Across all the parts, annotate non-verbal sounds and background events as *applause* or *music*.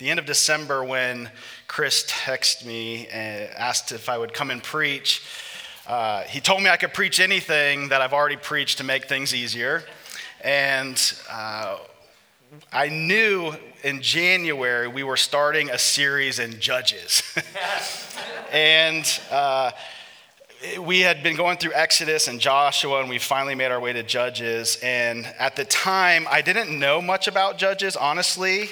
the end of December, when Chris texted me and asked if I would come and preach, uh, he told me I could preach anything that I've already preached to make things easier. And uh, I knew in January we were starting a series in Judges. *laughs* and uh, we had been going through Exodus and Joshua, and we finally made our way to Judges. And at the time, I didn't know much about Judges, honestly.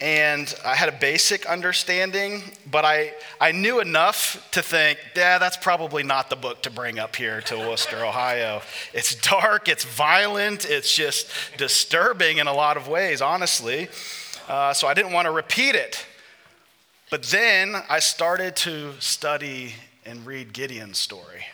And I had a basic understanding, but I, I knew enough to think, yeah, that's probably not the book to bring up here to Wooster, Ohio. It's dark, it's violent, it's just disturbing in a lot of ways, honestly. Uh, so I didn't want to repeat it. But then I started to study and read Gideon's story.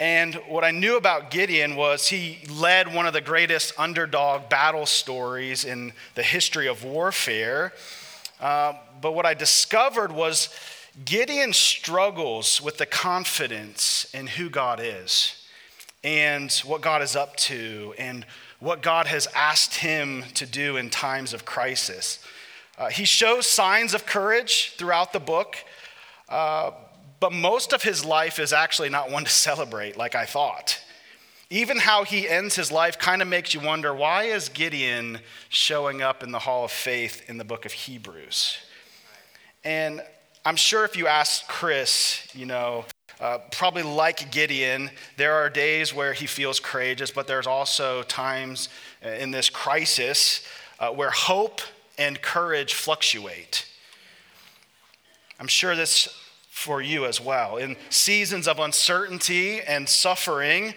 And what I knew about Gideon was he led one of the greatest underdog battle stories in the history of warfare. Uh, but what I discovered was Gideon struggles with the confidence in who God is and what God is up to and what God has asked him to do in times of crisis. Uh, he shows signs of courage throughout the book, uh, but most of his life is actually not one to *laughs* celebrate like I thought. Even how he ends his life kind of makes you wonder why is Gideon showing up in the hall of faith in the book of Hebrews? And I'm sure if you ask Chris, you know, uh, probably like Gideon, there are days where he feels courageous, but there's also times uh, in this crisis uh, where hope and courage fluctuate. I'm sure this for you as well. In seasons of uncertainty and suffering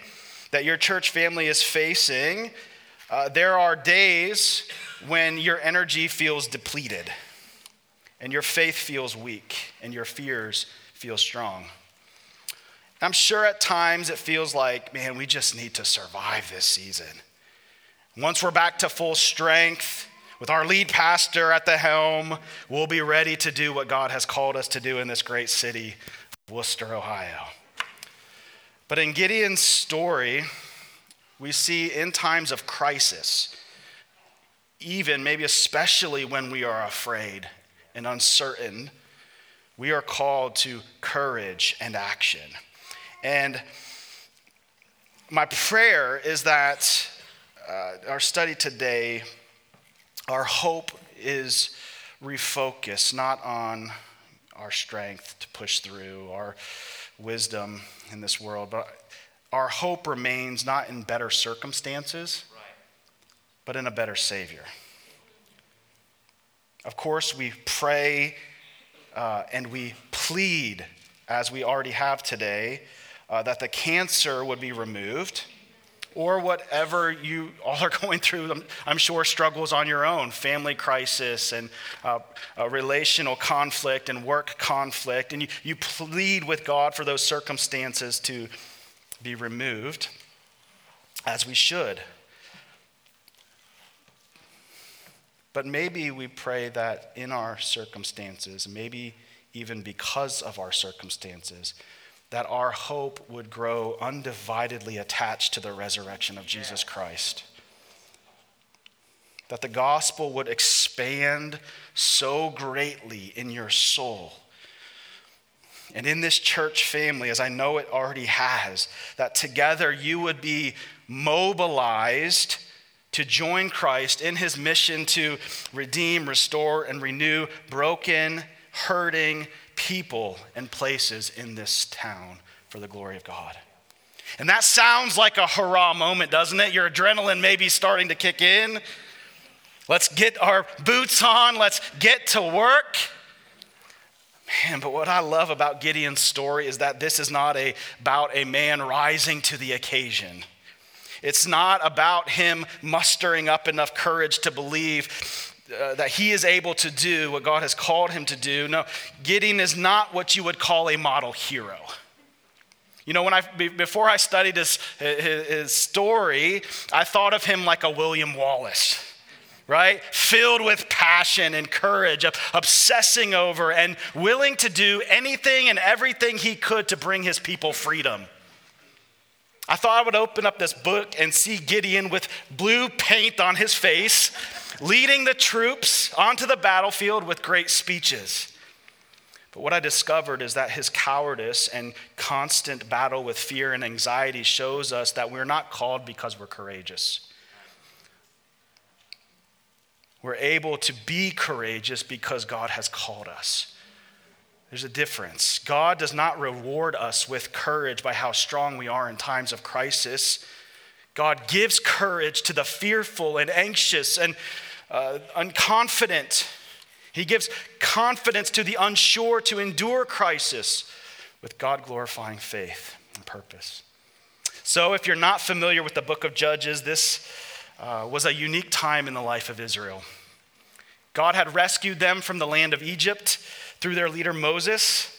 that your church family is facing, uh, there are days when your energy feels depleted and your faith feels weak and your fears feel strong. I'm sure at times it feels like, man, we just need to survive this season. Once we're back to full strength, with our lead pastor at the helm, we'll be ready to do what God has called us to do in this great city Wooster, Ohio. But in Gideon's story, we see in times of crisis, even maybe especially when we are afraid and uncertain, we are called to courage and action. And my prayer is that uh, our study today our hope is refocused, not on our strength to push through, our wisdom in this world, but our hope remains not in better circumstances, but in a better Savior. Of course, we pray uh, and we plead, as we already have today, uh, that the cancer would be removed or whatever you all are *laughs* going through, I'm, I'm sure struggles on your own family crisis and uh, relational conflict and work conflict. And you, you plead with God for those circumstances to be removed, as we should. But maybe we pray that in our circumstances, maybe even because of our circumstances, that our hope would grow undividedly attached to the resurrection of Jesus Christ. That the gospel would expand so greatly in your soul and in this church family, as I know it already has, that together you would be mobilized to join Christ in his mission to redeem, restore, and renew broken, hurting, people and places in this town for the glory of God. And that sounds like a hurrah moment, doesn't it? Your adrenaline may be starting to kick in. Let's get our boots on, let's get to work. Man, but what I love about Gideon's story is that this is not a, about a man rising to the occasion. It's not about him mustering up enough courage to believe uh, that he is able to do what God has called him to do. No, Gideon is not what you would call a model hero. You know, when I before I studied his, his, his story, I thought of him like a William Wallace right? Filled with passion and courage, obsessing over and willing to do anything and everything he could to bring his people freedom. I thought I would open up this book and see Gideon with blue paint on his face, leading the troops onto the battlefield with great speeches. But what I discovered is that his cowardice and constant battle with fear and anxiety shows us that we're not called because we're courageous. We're able to be courageous because God has called us. There's a difference. God does not reward us with courage by how strong we are in times of crisis. God gives courage to the fearful and anxious and uh, unconfident. He gives confidence to the unsure to endure crisis with God glorifying faith and purpose. So, if you're not familiar with the book of Judges, this uh, was a unique time in the life of Israel. God had rescued them from the land of Egypt through their leader Moses.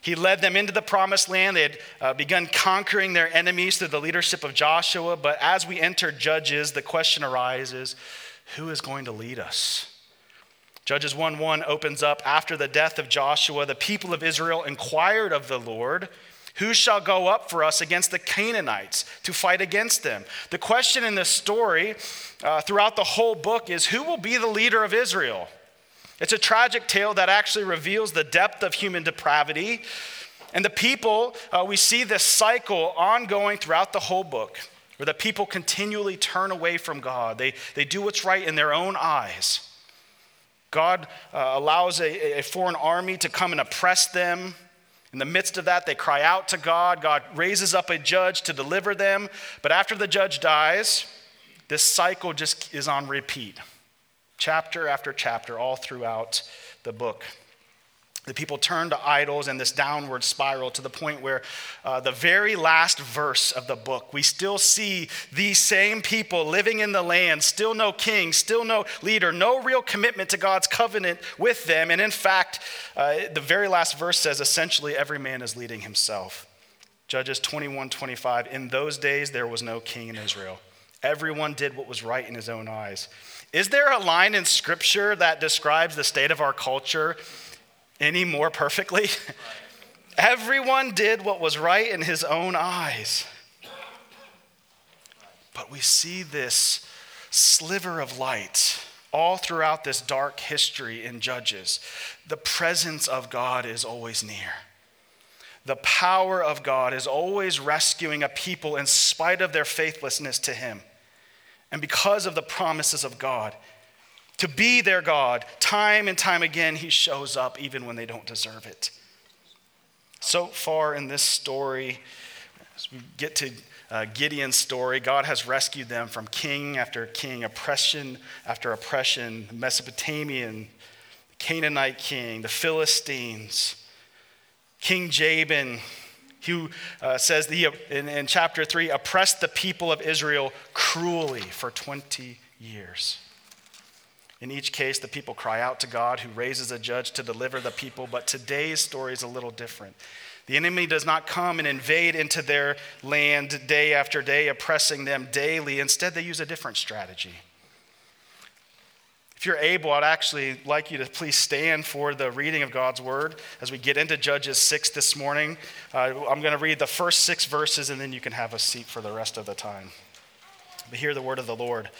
He led them into the promised land. They had uh, begun conquering their enemies through the leadership of Joshua. But as we enter Judges, the question arises who is going to lead us? Judges 1 1 opens up after the death of Joshua, the people of Israel inquired of the Lord. Who shall go up for us against the Canaanites to fight against them? The question in this story uh, throughout the whole book is who will be the leader of Israel? It's a tragic tale that actually reveals the depth of human depravity. And the people, uh, we see this cycle ongoing throughout the whole book, where the people continually turn away from God. They, they do what's right in their own eyes. God uh, allows a, a foreign army to come and oppress them. In the midst of that, they cry out to God. God raises up a judge to deliver them. But after the judge dies, this cycle just is on repeat chapter after chapter, all throughout the book. The people turn to idols and this downward spiral to the point where uh, the very last verse of the book, we still see these same people living in the land, still no king, still no leader, no real commitment to God's covenant with them. And in fact, uh, the very last verse says essentially every man is leading himself. Judges 21 25. In those days, there was no king in Israel. Everyone did what was right in his own eyes. Is there a line in Scripture that describes the state of our culture any more perfectly? *laughs* Everyone did what was right in his own eyes. But we see this sliver of light all throughout this dark history in Judges. The presence of God is always near. The power of God is always rescuing a people in spite of their faithlessness to Him and because of the promises of God. To be their God, time and time again, He shows up even when they don't deserve it. So far in this story, as we get to uh, Gideon's story, God has rescued them from king after king, oppression after oppression, the Mesopotamian, Canaanite king, the Philistines, King Jabin, who uh, says he, in, in chapter 3 oppressed the people of Israel cruelly for 20 years. In each case, the people cry out to God, who raises a judge to deliver the people. But today's story is a little different. The enemy does not come and invade into their land day after day, oppressing them daily. Instead, they use a different strategy. If you're able, I'd actually like you to please stand for the reading of God's word as we get into Judges 6 this morning. Uh, I'm going to read the first six verses and then you can have a seat for the rest of the time. But hear the word of the Lord.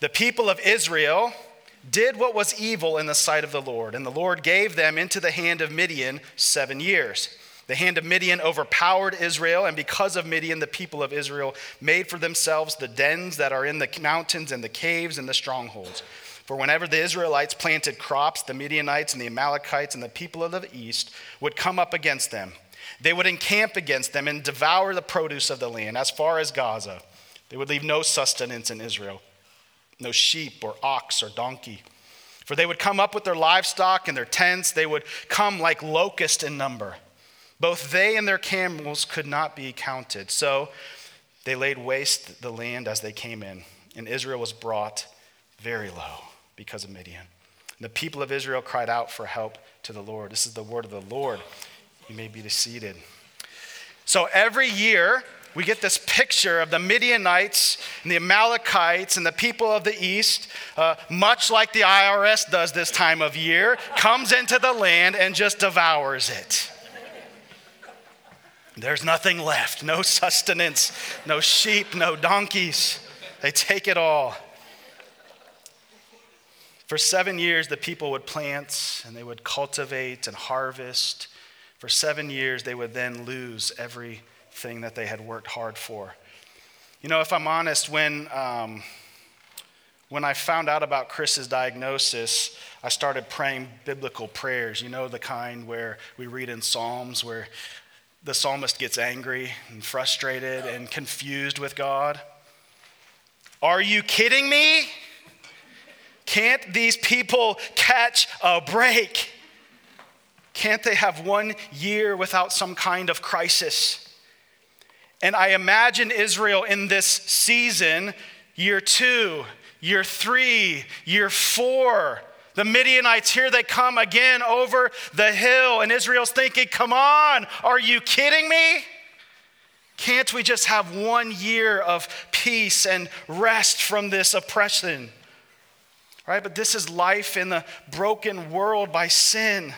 The people of Israel did what was evil in the sight of the Lord, and the Lord gave them into the hand of Midian seven years. The hand of Midian overpowered Israel, and because of Midian, the people of Israel made for themselves the dens that are in the mountains and the caves and the strongholds. For whenever the Israelites planted crops, the Midianites and the Amalekites and the people of the east would come up against them. They would encamp against them and devour the produce of the land as far as Gaza. They would leave no sustenance in Israel, no sheep or ox or donkey. For they would come up with their livestock and their tents. They would come like locusts in number. Both they and their camels could not be counted. So they laid waste the land as they came in, and Israel was brought very low because of Midian. And the people of Israel cried out for help to the Lord. This is the word of the Lord. You may be seated. So every year, we get this picture of the Midianites and the Amalekites and the people of the east, uh, much like the IRS does this time of year, comes into the land and just devours it. There's nothing left no sustenance, no sheep, no donkeys. They take it all. For seven years, the people would plant and they would cultivate and harvest. For seven years, they would then lose everything that they had worked hard for. You know, if I'm honest, when, um, when I found out about Chris's diagnosis, I started praying biblical prayers. You know, the kind where we read in Psalms where the psalmist gets angry and frustrated and confused with God. Are you kidding me? Can't these people catch a break? Can't they have one year without some kind of crisis? And I imagine Israel in this season, year two, year three, year four. The Midianites, here they come again over the hill, and Israel's thinking, Come on, are you kidding me? Can't we just have one year of peace and rest from this oppression? Right? But this is life in the broken world by sin.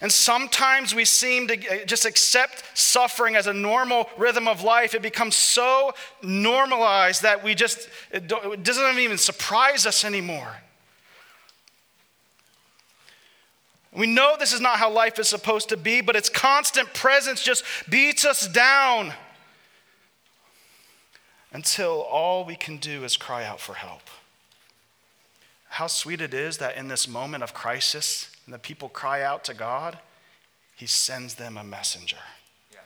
And sometimes we seem to just accept suffering as a normal rhythm of life. It becomes so normalized that we just, it doesn't even surprise us anymore. We know this is not how life is supposed to be, but its constant presence just beats us down until all we can do is cry out for help how sweet it is that in this moment of crisis, and the people cry out to God, He sends them a messenger. Yeah.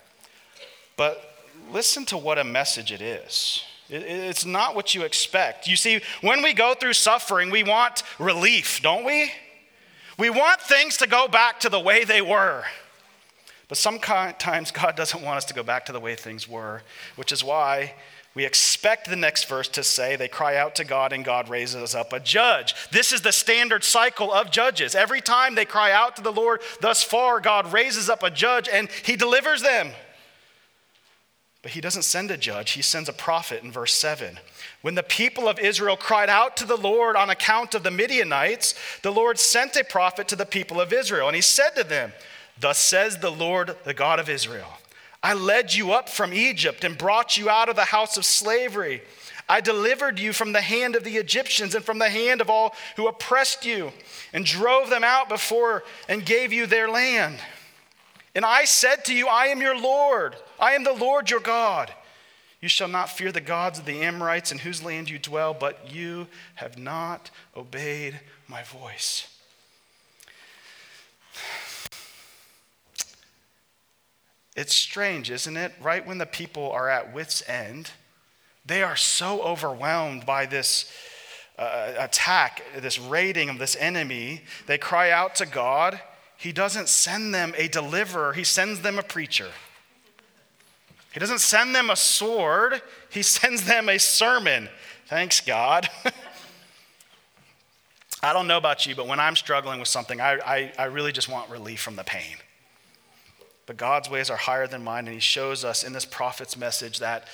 But listen to what a message it is. It's not what you expect. You see, when we go through suffering, we want relief, don't we? We want things to go back to the way they were. But sometimes *laughs* God doesn't want us to go back to the way things were, which is why we expect the next verse to say they cry out to God and God raises up a judge. This is the standard cycle of judges. Every time they cry out to the Lord, thus far, God raises up a judge and he delivers them. But he doesn't send a judge, he sends a prophet in verse 7. When the people of Israel cried out to the Lord on account of the Midianites, the Lord sent a prophet to the people of Israel, and he said to them, Thus says the Lord, the God of Israel. I led you up from Egypt and brought you out of the house of slavery. I delivered you from the hand of the Egyptians and from the hand of all who oppressed you, and drove them out before and gave you their land. And I said to you, I am your Lord. I am the Lord your God. You shall not fear the gods of the Amorites in whose land you dwell, but you have not obeyed my voice. It's strange, isn't it? Right when the people are at wits' end, they are so overwhelmed by this uh, attack, this raiding of this enemy. They cry out to God. He doesn't send them a deliverer, He sends them a preacher. He doesn't send them a sword, He sends them a sermon. Thanks, God. *laughs* I don't know about you, but when I'm struggling with something, I, I, I really just want relief from the pain. But God's ways are higher than mine, and He shows us in this prophet's message that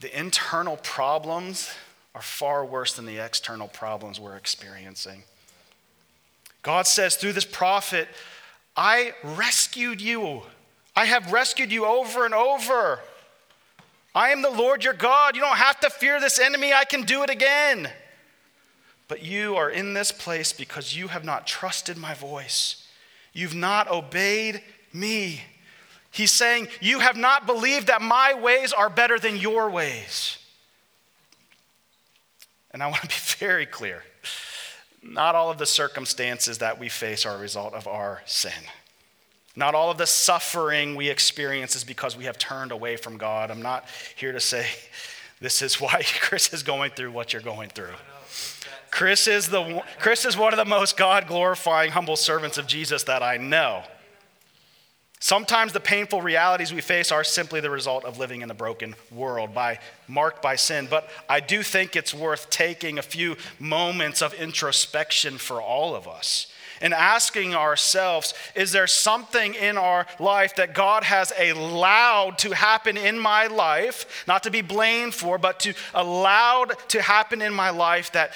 the internal problems are far worse than the external problems we're experiencing. God says through this prophet, I rescued you. I have rescued you over and over. I am the Lord your God. You don't have to fear this enemy. I can do it again. But you are in this place because you have not trusted my voice. You've not obeyed me. He's saying, You have not believed that my ways are better than your ways. And I want to be *laughs* very clear not all of the circumstances that we face are a result of our sin. Not all of the suffering we experience is because we have turned away from God. I'm not here to say *laughs* this is why *laughs* Chris is going through what you're going through. Chris is, the, Chris is one of the most God glorifying, humble servants of Jesus that I know. Sometimes the painful realities we face are simply the result of living in a broken world, by, marked by sin. But I do think it's worth taking a few moments of introspection for all of us and asking ourselves is there something in our life that God has allowed to happen in my life, not to be blamed for, but to allowed to happen in my life that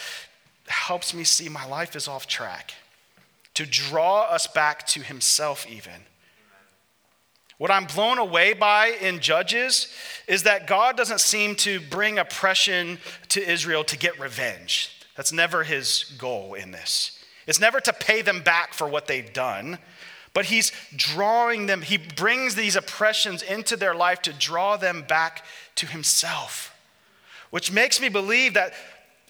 helps me see my life is off track, to draw us back to Himself, even? What I'm blown away by in Judges is that God doesn't seem to bring oppression to Israel to get revenge. That's never his goal in this. It's never to pay them back for what they've done, but he's drawing them, he brings these oppressions into their life to draw them back to himself, which makes me believe that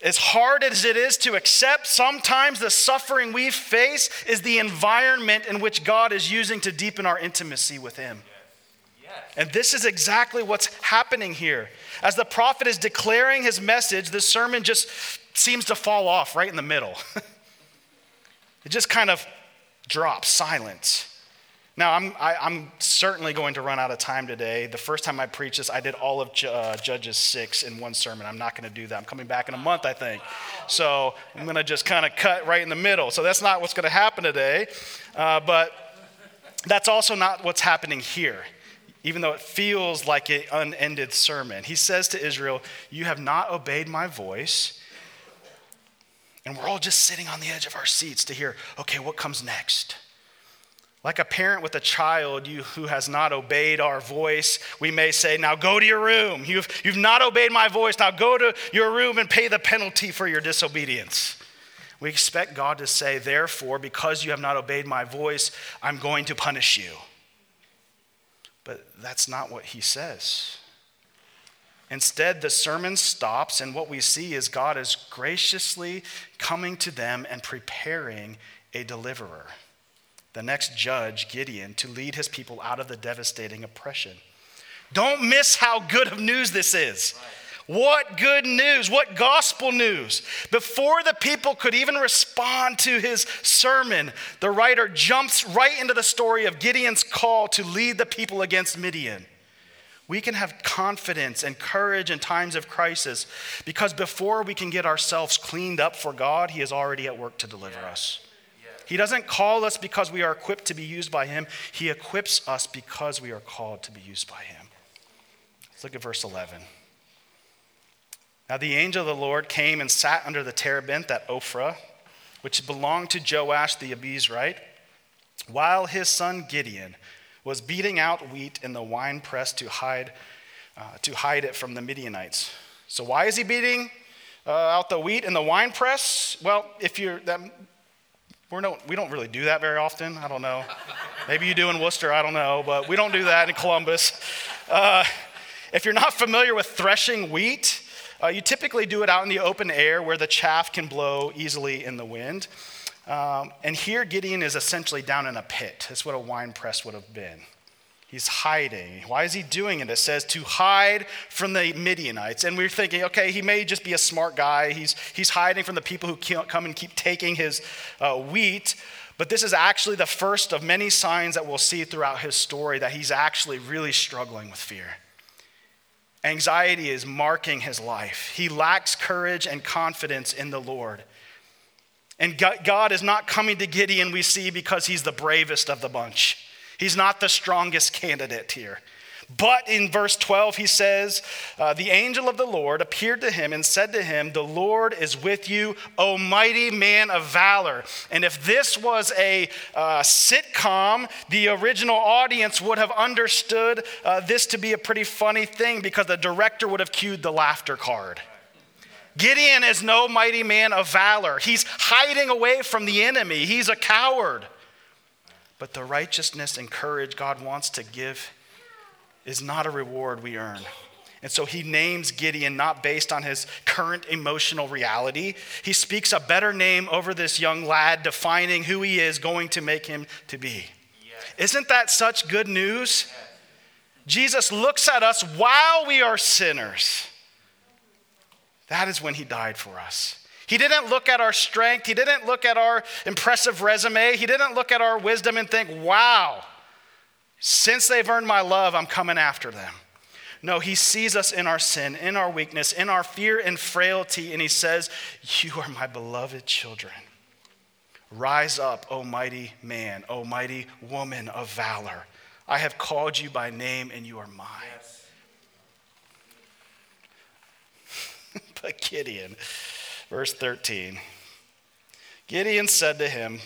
as hard as it is to accept, sometimes the suffering we face is the environment in which God is using to deepen our intimacy with Him. And this is exactly what's happening here. As the prophet is declaring his message, the sermon just seems to fall off right in the middle. *laughs* it just kind of drops, silence. Now, I'm, I, am i am certainly going to run out of time today. The first time I preached this, I did all of uh, Judges 6 in one sermon. I'm not going to do that. I'm coming back in a month, I think. So I'm going to just kind of cut right in the middle. So that's not what's going to happen today. Uh, but that's also not what's happening here, even though it feels like an unended sermon. He says to Israel, You have not obeyed my voice. And we're all just sitting on the edge of our seats to hear, okay, what comes next? Like a parent with a child you, who has not obeyed our voice, we may say, Now go to your room. You've, you've not obeyed my voice. Now go to your room and pay the penalty for your disobedience. We expect God to say, Therefore, because you have not obeyed my voice, I'm going to punish you. But that's not what he says. Instead, the sermon stops, and what we see is God is graciously coming to them and preparing a deliverer the next judge, Gideon, to lead his people out of the devastating oppression. Don't miss how good of news this is. What good news, what gospel news. Before the people could even respond to his sermon, the writer jumps right into the story of Gideon's call to lead the people against Midian. We can have confidence and courage in times of crisis because before we can get ourselves cleaned up for God, he is already at work to deliver us. He doesn't call us because we are equipped to be used by Him, He equips us because we are called to be used by Him. Let's look at verse 11. Now the angel of the Lord came and sat under the terebinth at Ophrah, which belonged to Joash the Abiezrite, while his son Gideon was beating out wheat in the winepress to hide, uh, to hide it from the Midianites. So why is he beating uh, out the wheat in the winepress? Well, if you're that we're no, we don't really do that very often. I don't know. Maybe you do in Wooster, I don't know, but we don't do that in Columbus. Uh, if you're not familiar with threshing wheat, uh, you typically do it out in the open air where the chaff can blow easily in the wind. Um, and here, Gideon is essentially down in a pit. That's what a wine press would have been. He's hiding. Why is he doing it? It says to hide from the Midianites. And we're thinking, okay, he may just be a smart guy. He's, he's hiding from the people who come and keep taking his uh, wheat. But this is actually the first of many signs that we'll see throughout his story that he's actually really struggling with fear. Anxiety is marking his life. He lacks courage and confidence in the Lord. And God is not coming to Gideon, we see, because he's the bravest of the bunch. He's not the strongest candidate here. But in verse 12, he says, uh, The angel of the Lord appeared to him and said to him, The Lord is with you, O mighty man of valor. And if this was a uh, sitcom, the original audience would have understood uh, this to be a pretty funny thing because the director would have cued the laughter card. Gideon is no mighty man of valor. He's hiding away from the enemy, he's a coward. But the righteousness and courage God wants to give is not a reward we earn. And so he names Gideon not based on his current emotional reality. He speaks a better name over this young lad, defining who he is going to make him to be. Yes. Isn't that such good news? Yes. Jesus looks at us while we are sinners. That is when he died for us. He didn't look at our strength. He didn't look at our impressive resume. He didn't look at our wisdom and think, wow, since they've earned my love, I'm coming after them. No, he sees us in our sin, in our weakness, in our fear and frailty, and he says, You are my beloved children. Rise up, O mighty man, O mighty woman of valor. I have called you by name, and you are mine. Yes. *laughs* but Gideon, Verse 13 Gideon said to him,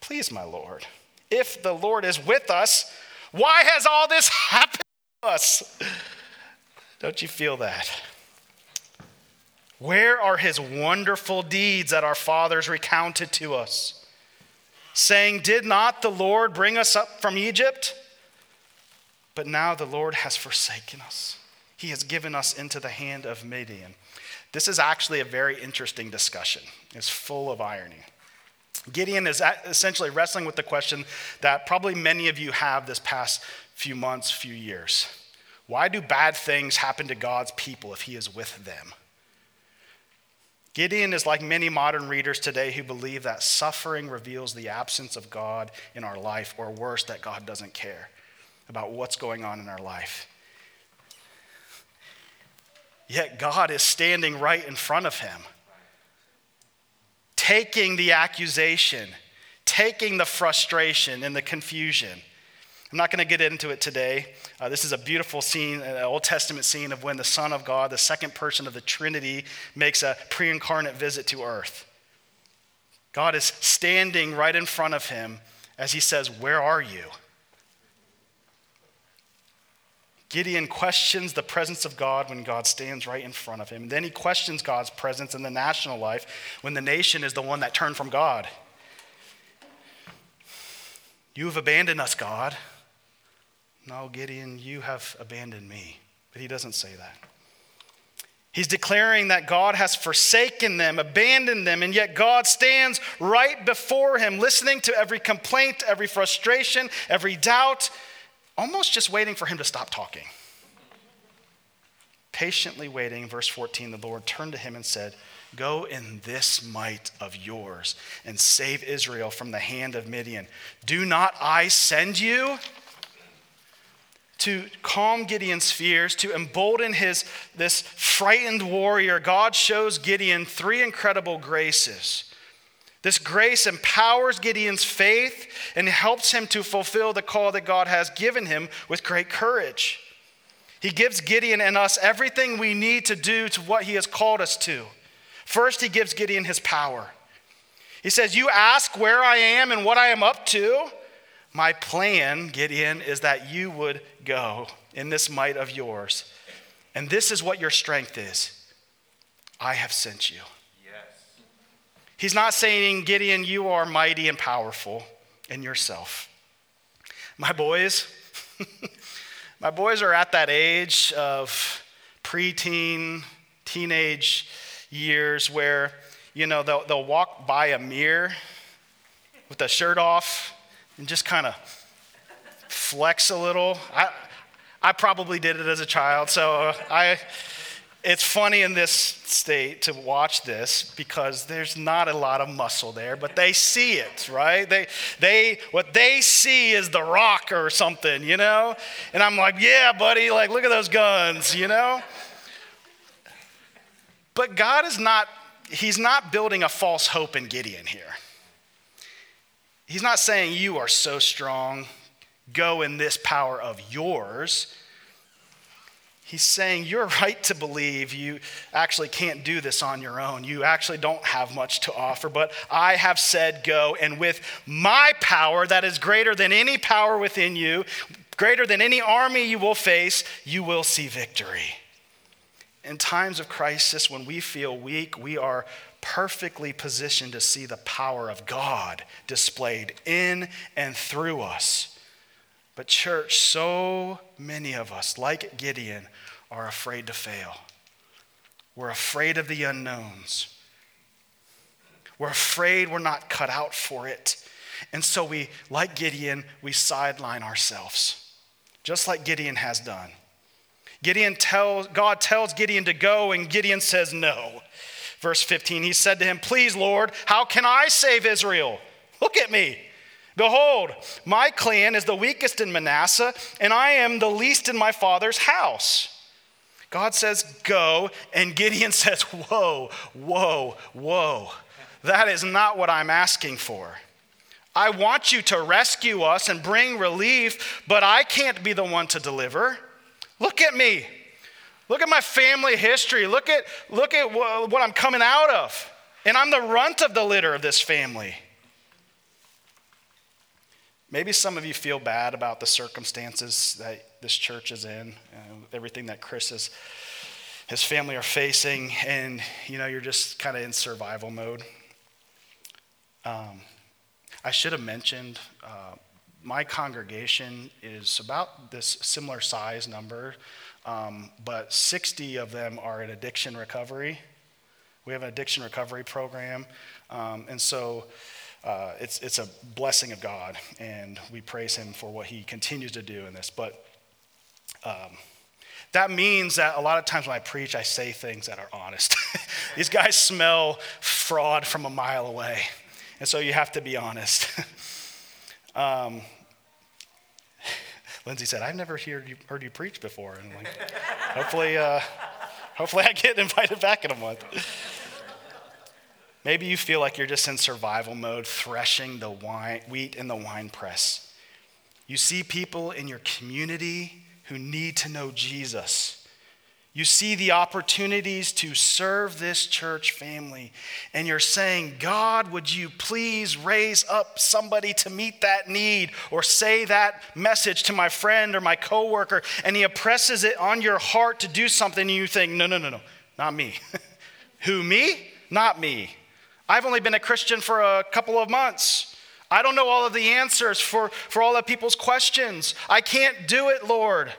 Please, my Lord, if the Lord is with us, Why has all this happened to us? Don't you feel that? Where are his wonderful deeds that our fathers recounted to us? Saying, Did not the Lord bring us up from Egypt? But now the Lord has forsaken us. He has given us into the hand of Midian. This is actually a very interesting discussion. It's full of irony. Gideon is essentially wrestling with the question that probably many of you have this past few months, few years. Why do bad things happen to God's people if he is with them? Gideon is like many modern readers today who believe that suffering reveals the absence of God in our life, or worse, that God doesn't care about what's going on in our life. Yet God is standing right in front of him, taking the accusation, taking the frustration and the confusion I'm not going to get into it today. Uh, this is a beautiful scene, an Old Testament scene of when the Son of God, the second person of the Trinity, makes a pre incarnate visit to earth. God is standing right in front of him as he says, Where are you? Gideon questions the presence of God when God stands right in front of him. And then he questions God's presence in the national life when the nation is the one that turned from God. You have abandoned us, God. No, Gideon, you have abandoned me. But he doesn't say that. He's declaring that God has forsaken them, abandoned them, and yet God stands right before him, listening to every complaint, every frustration, every doubt, almost just waiting for him to stop talking. Patiently waiting, verse 14, the Lord turned to him and said, Go in this might of yours and save Israel from the hand of Midian. Do not I send you? to calm Gideon's fears, to embolden his this frightened warrior, God shows Gideon three incredible graces. This grace empowers Gideon's faith and helps him to fulfill the call that God has given him with great courage. He gives Gideon and us everything we need to do to what he has called us to. First, he gives Gideon his power. He says, You ask where I am and what I am up to. My plan, Gideon, is that you would go in this might of yours. And this is what your strength is I have sent you. He's not saying, Gideon, you are mighty and powerful in yourself. My boys, *laughs* my boys are at that age of preteen, teenage years where, you know, they'll, they'll walk by a mirror with the shirt off and just kind of flex a little. I, I probably did it as a child, so I, it's funny in this state to watch this because there's not a lot of muscle there, but they see it, right? They, they, what they see is the rock or something, you know? And I'm like, yeah, buddy, like, look at those guns, you know? But God is not, He's not building a false hope in Gideon here. He's not saying you are so strong, go in this power of yours. He's saying you're right to believe you actually can't do this on your own. You actually don't have much to offer, but I have said go, and with my power that is greater than any power within you, greater than any army you will face, you will see victory. In times of crisis, when we feel weak, we are perfectly positioned to see the power of God displayed in and through us. But, church, so many of us, like Gideon, are afraid to fail. We're afraid of the unknowns. We're afraid we're not cut out for it. And so we, like Gideon, we sideline ourselves, just like Gideon has done. Gideon tells, God tells Gideon to go, and Gideon says no. Verse 15, he said to him, Please, Lord, how can I save Israel? Look at me. Behold, my clan is the weakest in Manasseh, and I am the least in my father's house. God says, Go, and Gideon *laughs* says, Whoa, whoa, whoa. That is not what I'm asking for. I want you to rescue us and bring relief, but I can't be the one to deliver. Look at me. Look at my family history. Look at, look at what I'm coming out of. And I'm the runt of the litter of this family. Maybe some of you feel bad about the circumstances that this church is in, uh, everything that Chris is, his family are facing, and you know you're just kind of in survival mode. Um, I should have mentioned uh, my congregation is about this similar size number, um, but 60 of them are in addiction recovery. We have an addiction recovery program, um, and so uh, it's, it's a blessing of God, and we praise Him for what He continues to do in this. But um, that means that a lot of times when I preach, I say things that are honest. *laughs* These guys smell fraud from a mile away, and so you have to be honest. *laughs* um, Lindsay said, "I've never heard you, heard you preach before," and like, hopefully, uh, hopefully, I get invited back in a month. Maybe you feel like you're just in survival mode, threshing the wine, wheat in the wine press. You see people in your community who need to know Jesus. You see the opportunities to serve this church family, and you're saying, God, would you please raise up somebody to meet that need or say that message to my friend or my coworker? And he oppresses it on your heart to do something, and you think, no, no, no, no, not me. *laughs* Who, me? Not me. I've only been a Christian for a couple of months. I don't know all of the answers for, for all of people's questions. I can't do it, Lord.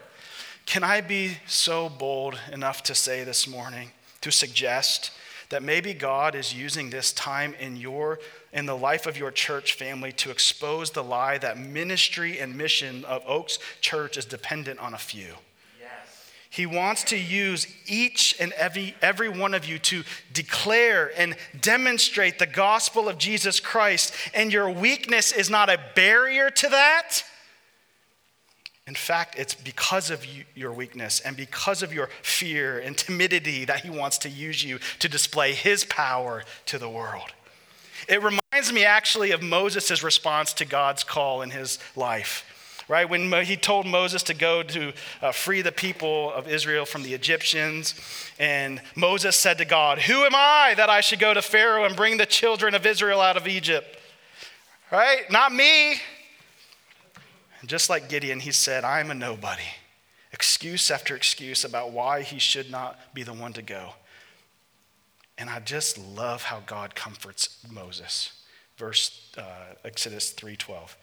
Can I be so bold enough to say this morning, to suggest that maybe God is using this time in your in the life of your church family to expose the lie that ministry and mission of Oaks Church is dependent on a few? He wants to use each and every, every one of you to declare and demonstrate the gospel of Jesus Christ. And your weakness is not a barrier to that. In fact, it's because of you, your weakness and because of your fear and timidity that He wants to use you to display His power to the world. It reminds me actually of Moses' response to God's call in his life right? When he told Moses to go to uh, free the people of Israel from the Egyptians, and Moses said to God, Who am I that I should go to Pharaoh and bring the children of Israel out of Egypt? Right? Not me. And just like Gideon, he said, I'm a nobody. Excuse after excuse about why he should not be the one to go. And I just love how God comforts Moses. Verse uh, Exodus 3:12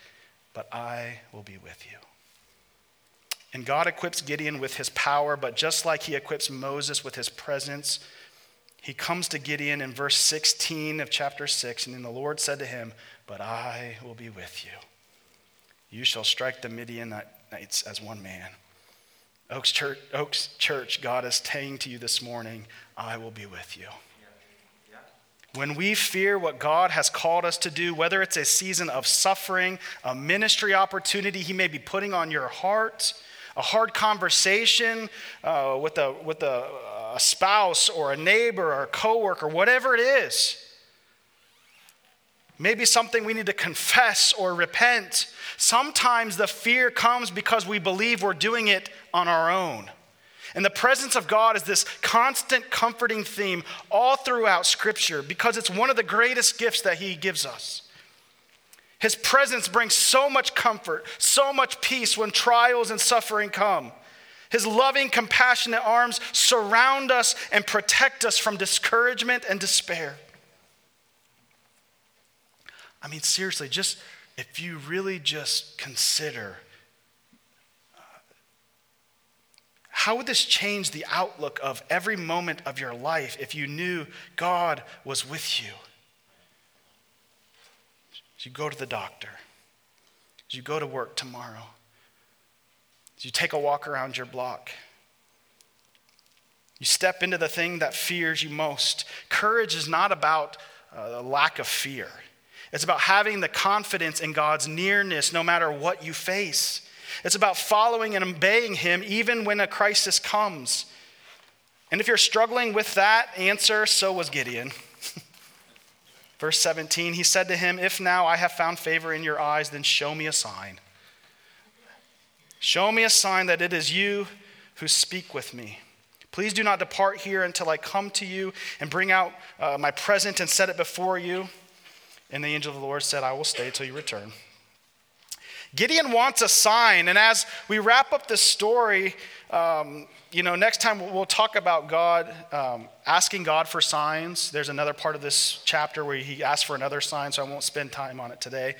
but I will be with you. And God equips Gideon with his power, but just like he equips Moses with his presence, he comes to Gideon in verse 16 of chapter 6, and then the Lord said to him, But I will be with you. You shall strike the Midianites as one man. Oaks Church, Oaks Church, God is saying to you this morning, I will be with you. When we fear what God has called us to do, whether it's a season of suffering, a ministry opportunity He may be putting on your heart, a hard conversation uh, with, a, with a, a spouse or a neighbor or a coworker, whatever it is, maybe something we need to confess or repent. Sometimes the fear comes because we believe we're doing it on our own. And the presence of God is this constant comforting theme all throughout Scripture because it's one of the greatest gifts that He gives us. His presence brings so much comfort, so much peace when trials and suffering come. His loving, compassionate arms surround us and protect us from discouragement and despair. I mean, seriously, just if you really just consider How would this change the outlook of every moment of your life if you knew God was with you? As you go to the doctor, as you go to work tomorrow, as you take a walk around your block, you step into the thing that fears you most. Courage is not about uh, a lack of fear. It's about having the confidence in God's nearness no matter what you face. It's about following and obeying Him even when a crisis comes. And if you're struggling with that answer, so was Gideon. *laughs* Verse 17, he said to him, If now I have found favor in your eyes, then show me a sign. Show me a sign that it is you who speak with me. Please do not depart here until I come to you and bring out uh, my present and set it before you. And the angel of the Lord said, I will stay till you return. Gideon wants a sign. And as we wrap up this story, um, you know, next time we'll talk about God, um, asking God for signs. There's another part of this chapter where he asks for another sign, so I won't spend time on it today.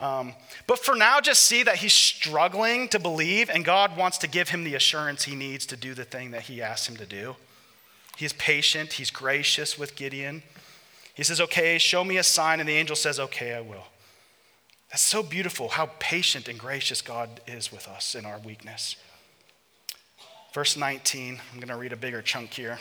Um, but for now, just see that he's struggling to believe, and God wants to give him the assurance he needs to do the thing that he asks him to do. He's patient, he's gracious with Gideon. He says, Okay, show me a sign. And the angel says, Okay, I will. That's so beautiful how patient and gracious God is with us in our weakness. Verse 19, I'm going to read a bigger chunk here.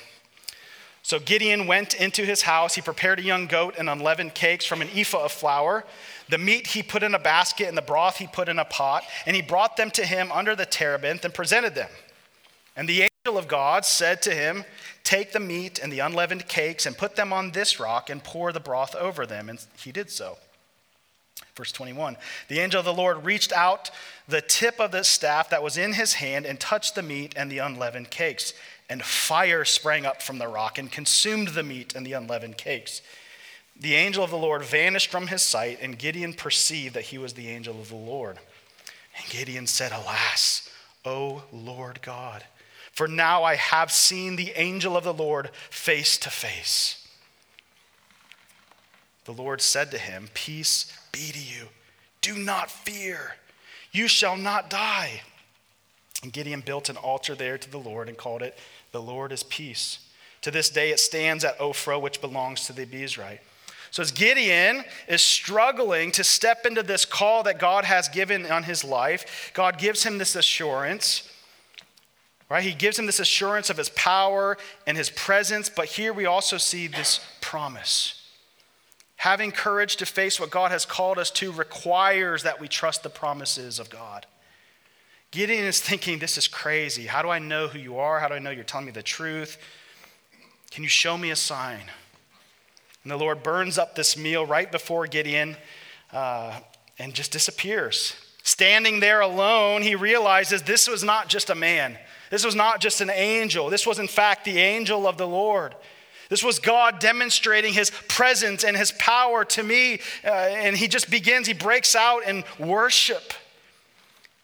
So Gideon went into his house. He prepared a young goat and unleavened cakes from an ephah of flour. The meat he put in a basket, and the broth he put in a pot. And he brought them to him under the terebinth and presented them. And the angel of God said to him, Take the meat and the unleavened cakes and put them on this rock and pour the broth over them. And he did so. Verse 21 The angel of the Lord reached out the tip of the staff that was in his hand and touched the meat and the unleavened cakes. And fire sprang up from the rock and consumed the meat and the unleavened cakes. The angel of the Lord vanished from his sight, and Gideon perceived that he was the angel of the Lord. And Gideon said, Alas, O Lord God, for now I have seen the angel of the Lord face to face. The Lord said to him, Peace be to you. Do not fear. You shall not die. And Gideon built an altar there to the Lord and called it, The Lord is Peace. To this day it stands at Ophrah, which belongs to the Abiezrite. So as Gideon is struggling to step into this call that God has given on his life, God gives him this assurance. Right? He gives him this assurance of his power and his presence, but here we also see this promise. Having courage to face what God has called us to requires that we trust the promises of God. Gideon is thinking, This is crazy. How do I know who you are? How do I know you're telling me the truth? Can you show me a sign? And the Lord burns up this meal right before Gideon uh, and just disappears. Standing there alone, he realizes this was not just a man. This was not just an angel. This was, in fact, the angel of the Lord. This was God demonstrating his presence and his power to me. Uh, and he just begins, he breaks out in worship.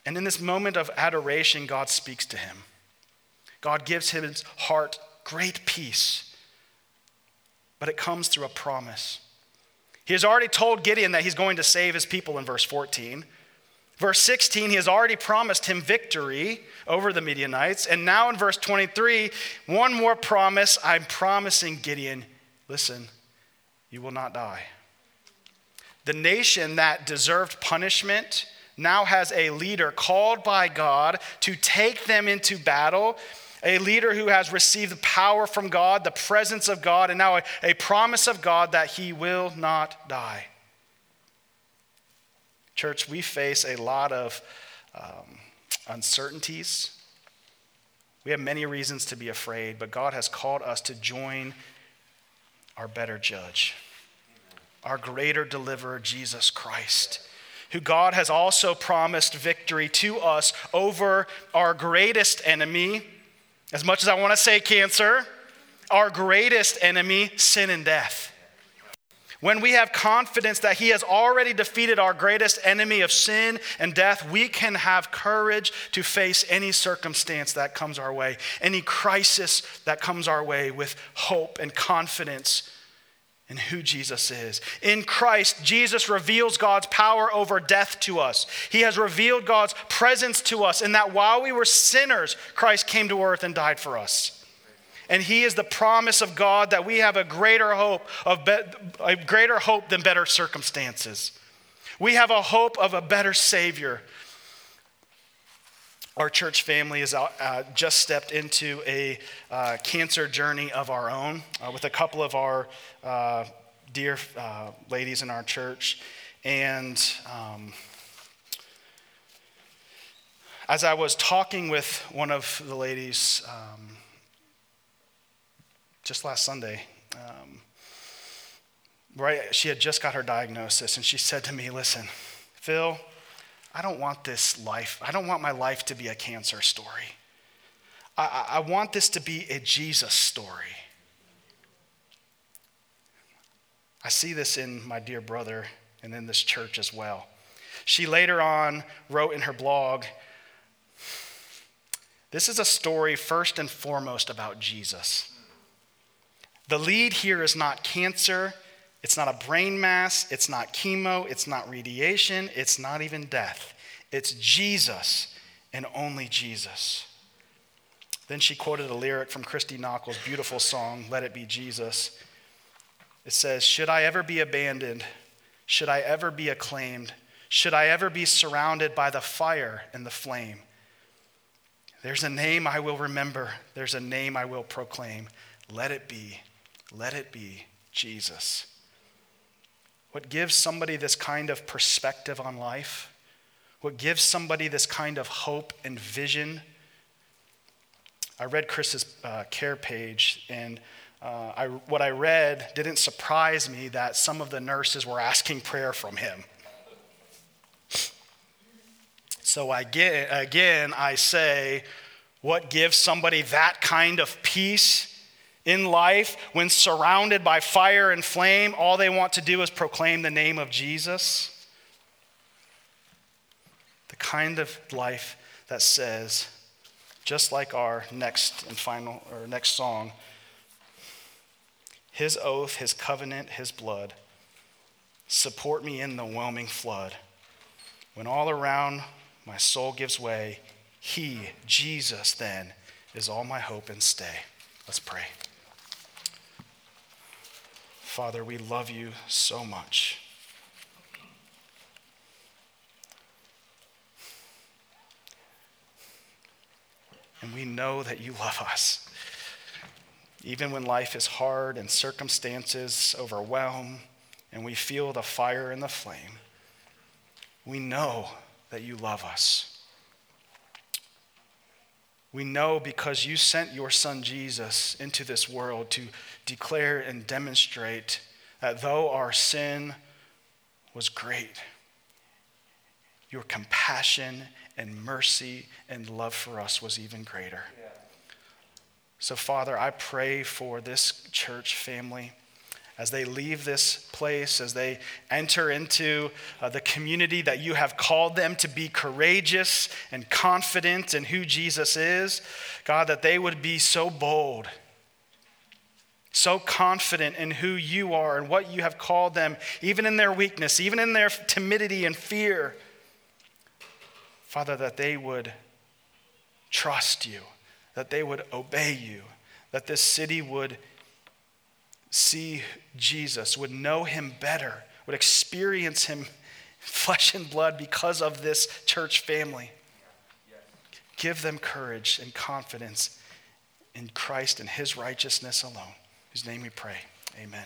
And in this moment of adoration, God speaks to him. God gives his heart great peace, but it comes through a promise. He has already told Gideon that he's going to save his people in verse 14. Verse 16, he has already promised him victory over the Midianites. And now in verse 23, one more promise I'm promising Gideon listen, you will not die. The nation that deserved punishment now has a leader called by God to take them into battle, a leader who has received the power from God, the presence of God, and now a, a promise of God that he will not die. Church, we face a lot of um, uncertainties. We have many reasons to be afraid, but God has called us to join our better judge, our greater deliverer, Jesus Christ, who God has also promised victory to us over our greatest enemy. As much as I want to say cancer, our greatest enemy, sin and death. When we have confidence that He has already defeated our greatest enemy of sin and death, we can have courage to face any circumstance that comes our way, any crisis that comes our way with hope and confidence in who Jesus is. In Christ, Jesus reveals God's power over death to us. He has revealed God's presence to us, in that while we were sinners, Christ came to earth and died for us. And he is the promise of God that we have a greater hope of be- a greater hope than better circumstances. We have a hope of a better savior. Our church family has uh, just stepped into a uh, cancer journey of our own uh, with a couple of our uh, dear uh, ladies in our church. And um, as I was talking with one of the ladies, um, just last Sunday. Um, right, she had just got her diagnosis, and she said to me, "Listen, Phil, I don't want this life. I don't want my life to be a cancer story. I, I want this to be a Jesus story." I see this in my dear brother and in this church as well. She later on wrote in her blog This is a story first and foremost about Jesus. The lead here is not cancer, it's not a brain mass, it's not chemo, it's not radiation, it's not even death. It's Jesus and only Jesus. Then she quoted a lyric from Christy Nockels' beautiful song, Let It Be Jesus. It says, Should I ever be abandoned? Should I ever be acclaimed? Should I ever be surrounded by the fire and the flame? There's a name I will remember. There's a name I will proclaim. Let it be. Let it be Jesus. What gives somebody this kind of perspective on life? What gives somebody this kind of hope and vision? I read Chris's uh, care page, and uh, I, what I read didn't surprise me that some of the nurses were asking prayer from him. So I get, again, I say, what gives somebody that kind of peace in life when surrounded by fire and flame? All they want to do is proclaim the name of Jesus. The kind of life that says, just like our next and final or next song, his oath, his covenant, his blood support me in the whelming flood. When all around my soul gives way, he, Jesus, then is all my hope and stay. Let's pray. Father, we love you so much. And we know that you love us. Even when life is hard and circumstances overwhelm and we feel the fire and the flame, we know that you love us. We know because you sent your son Jesus into this world to declare and demonstrate that though our sin was great, your compassion and mercy and love for us was even greater. Yeah. So, Father, I pray for this church family as they leave this place, as they enter into uh, the community that you have called them to be courageous and confident in who Jesus is, God, that they would be so bold, so confident in who you are and what you have called them, even in their weakness, even in their timidity and fear. Father, that they would trust you, that they would obey you, that this city would see Jesus, would know him better, would experience him *laughs* flesh and blood because of this church family. Give them courage and confidence in Christ and his righteousness alone. In whose name we pray. Amen.